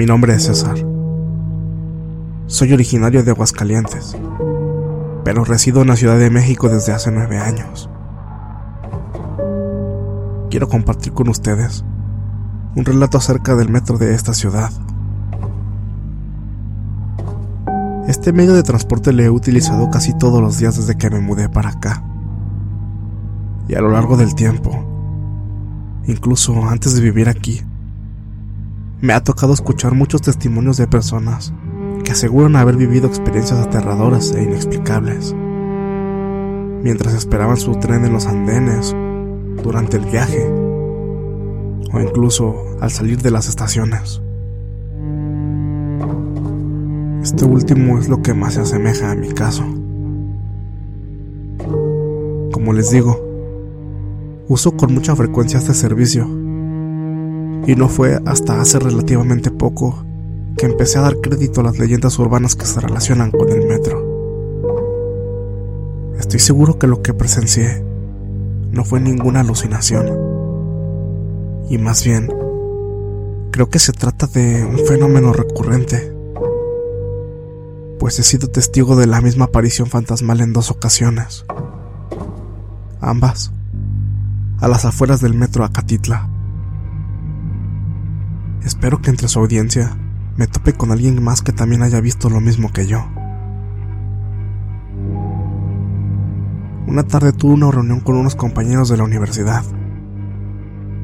Mi nombre es César. Soy originario de Aguascalientes, pero resido en la Ciudad de México desde hace nueve años. Quiero compartir con ustedes un relato acerca del metro de esta ciudad. Este medio de transporte lo he utilizado casi todos los días desde que me mudé para acá. Y a lo largo del tiempo, incluso antes de vivir aquí, me ha tocado escuchar muchos testimonios de personas que aseguran haber vivido experiencias aterradoras e inexplicables. Mientras esperaban su tren en los andenes, durante el viaje, o incluso al salir de las estaciones. Este último es lo que más se asemeja a mi caso. Como les digo, uso con mucha frecuencia este servicio y no fue hasta hace relativamente poco que empecé a dar crédito a las leyendas urbanas que se relacionan con el metro. Estoy seguro que lo que presencié no fue ninguna alucinación. Y más bien, creo que se trata de un fenómeno recurrente, pues he sido testigo de la misma aparición fantasmal en dos ocasiones. Ambas, a las afueras del metro Acatitla. Espero que entre su audiencia me tope con alguien más que también haya visto lo mismo que yo. Una tarde tuve una reunión con unos compañeros de la universidad.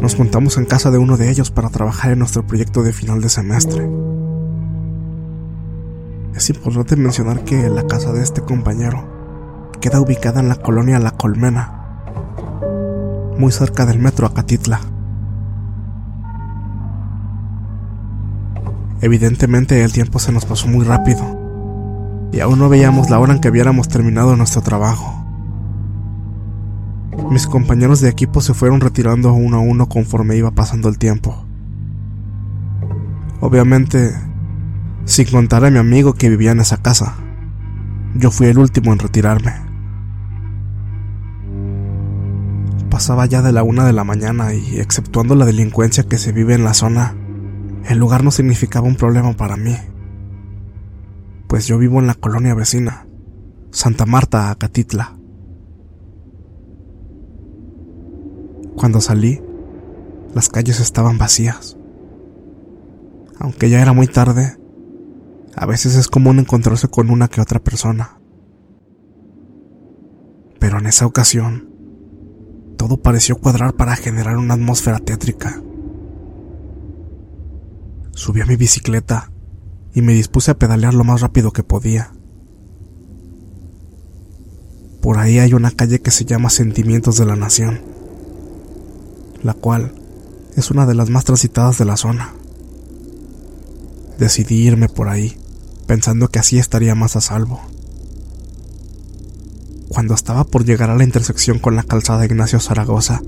Nos juntamos en casa de uno de ellos para trabajar en nuestro proyecto de final de semestre. Es importante mencionar que la casa de este compañero queda ubicada en la colonia La Colmena, muy cerca del metro Acatitla. Evidentemente el tiempo se nos pasó muy rápido y aún no veíamos la hora en que hubiéramos terminado nuestro trabajo. Mis compañeros de equipo se fueron retirando uno a uno conforme iba pasando el tiempo. Obviamente, sin contar a mi amigo que vivía en esa casa, yo fui el último en retirarme. Pasaba ya de la una de la mañana y, exceptuando la delincuencia que se vive en la zona, el lugar no significaba un problema para mí, pues yo vivo en la colonia vecina, Santa Marta, Acatitla. Cuando salí, las calles estaban vacías. Aunque ya era muy tarde, a veces es común encontrarse con una que otra persona. Pero en esa ocasión, todo pareció cuadrar para generar una atmósfera tétrica. Subí a mi bicicleta y me dispuse a pedalear lo más rápido que podía. Por ahí hay una calle que se llama Sentimientos de la Nación, la cual es una de las más transitadas de la zona. decidí irme por ahí, pensando que así estaría más a salvo. Cuando estaba por llegar a la intersección con la calzada Ignacio Zaragoza,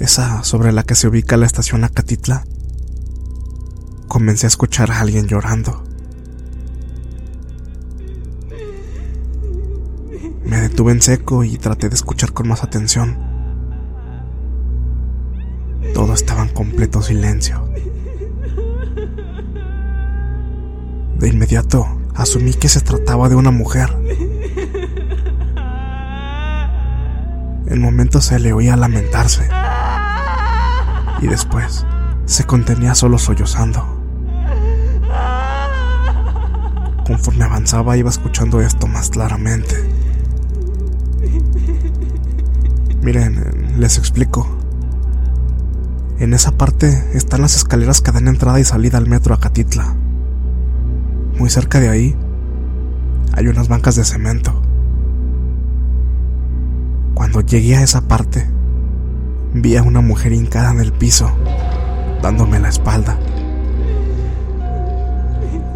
esa sobre la que se ubica la estación Acatitla, comencé a escuchar a alguien llorando. Me detuve en seco y traté de escuchar con más atención. Todo estaba en completo silencio. De inmediato asumí que se trataba de una mujer. En momentos se le oía lamentarse y después se contenía solo sollozando. Conforme avanzaba iba escuchando esto más claramente. Miren, les explico. En esa parte están las escaleras que dan entrada y salida al metro Acatitla. Muy cerca de ahí hay unas bancas de cemento. Cuando llegué a esa parte, vi a una mujer hincada en el piso, dándome la espalda.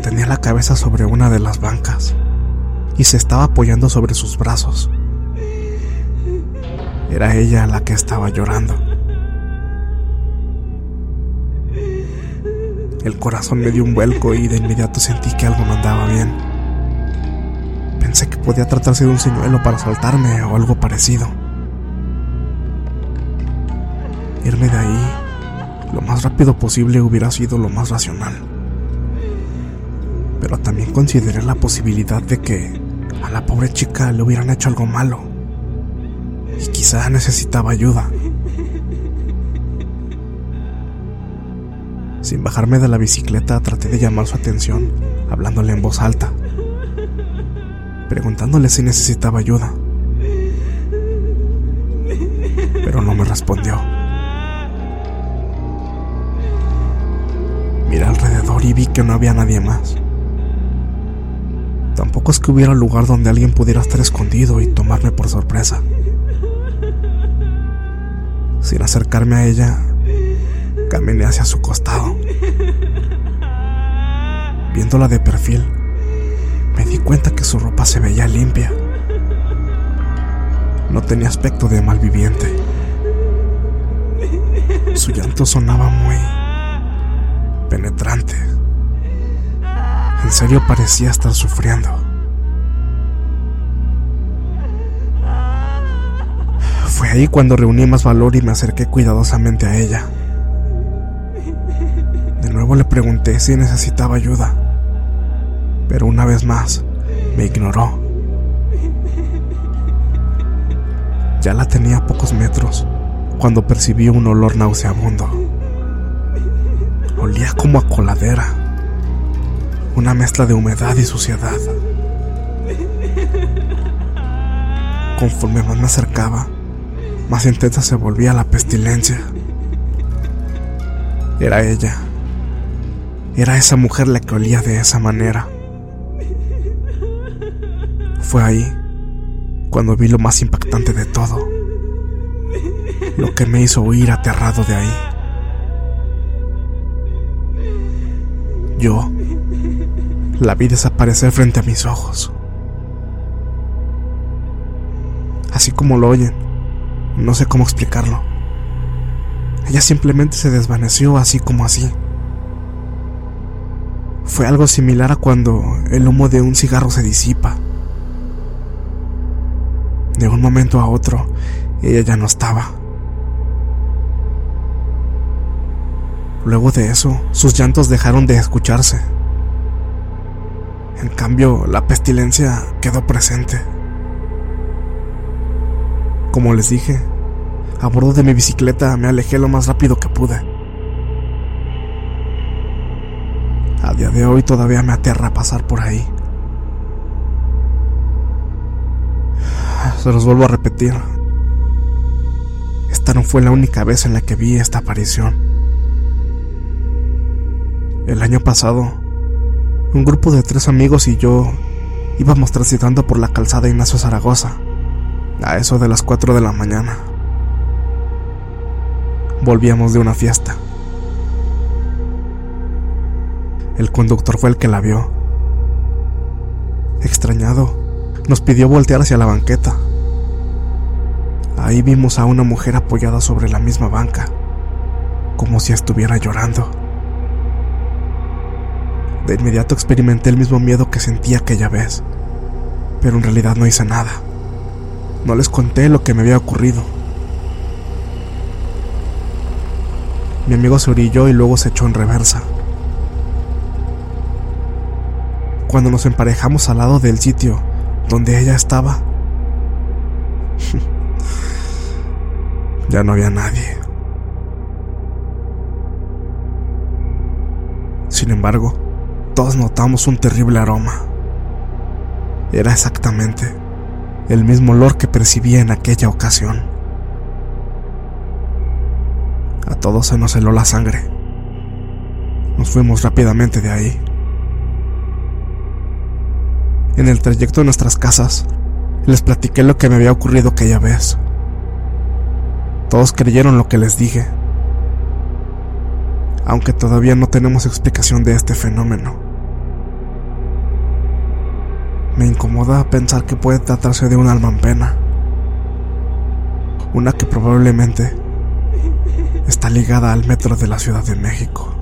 Tenía la cabeza sobre una de las bancas y se estaba apoyando sobre sus brazos. Era ella la que estaba llorando. El corazón me dio un vuelco y de inmediato sentí que algo no andaba bien. Pensé que podía tratarse de un señuelo para saltarme o algo parecido. Irme de ahí lo más rápido posible hubiera sido lo más racional. Pero también consideré la posibilidad de que a la pobre chica le hubieran hecho algo malo. Y quizá necesitaba ayuda. Sin bajarme de la bicicleta traté de llamar su atención, hablándole en voz alta, preguntándole si necesitaba ayuda. Pero no me respondió. Miré alrededor y vi que no había nadie más. Tampoco es que hubiera lugar donde alguien pudiera estar escondido y tomarme por sorpresa. Sin acercarme a ella, caminé hacia su costado. Viéndola de perfil, me di cuenta que su ropa se veía limpia. No tenía aspecto de malviviente. Su llanto sonaba muy penetrante. En serio parecía estar sufriendo. Fue ahí cuando reuní más valor y me acerqué cuidadosamente a ella. De nuevo le pregunté si necesitaba ayuda, pero una vez más me ignoró. Ya la tenía a pocos metros cuando percibí un olor nauseabundo. Olía como a coladera, una mezcla de humedad y suciedad. Conforme más me acercaba, más intensa se volvía la pestilencia. Era ella. Era esa mujer la que olía de esa manera. Fue ahí cuando vi lo más impactante de todo. Lo que me hizo huir aterrado de ahí. Yo la vi desaparecer frente a mis ojos. Así como lo oyen, no sé cómo explicarlo. Ella simplemente se desvaneció así como así. Fue algo similar a cuando el humo de un cigarro se disipa. De un momento a otro, ella ya no estaba. Luego de eso, sus llantos dejaron de escucharse. En cambio, la pestilencia quedó presente. Como les dije, a bordo de mi bicicleta me alejé lo más rápido que pude. A día de hoy todavía me aterra pasar por ahí. Se los vuelvo a repetir. Esta no fue la única vez en la que vi esta aparición. El año pasado, un grupo de tres amigos y yo íbamos transitando por la calzada Ignacio Zaragoza, a eso de las 4 de la mañana. Volvíamos de una fiesta. El conductor fue el que la vio. Extrañado, nos pidió voltear hacia la banqueta. Ahí vimos a una mujer apoyada sobre la misma banca, como si estuviera llorando. De inmediato experimenté el mismo miedo que sentí aquella vez, pero en realidad no hice nada. No les conté lo que me había ocurrido. Mi amigo se orilló y luego se echó en reversa. Cuando nos emparejamos al lado del sitio donde ella estaba, ya no había nadie. Sin embargo, todos notamos un terrible aroma. Era exactamente el mismo olor que percibía en aquella ocasión. A todos se nos heló la sangre. Nos fuimos rápidamente de ahí. En el trayecto de nuestras casas, les platiqué lo que me había ocurrido aquella vez. Todos creyeron lo que les dije, aunque todavía no tenemos explicación de este fenómeno. Me incomoda pensar que puede tratarse de un alma en pena, una que probablemente está ligada al metro de la Ciudad de México.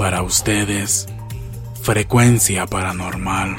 Para ustedes, frecuencia paranormal.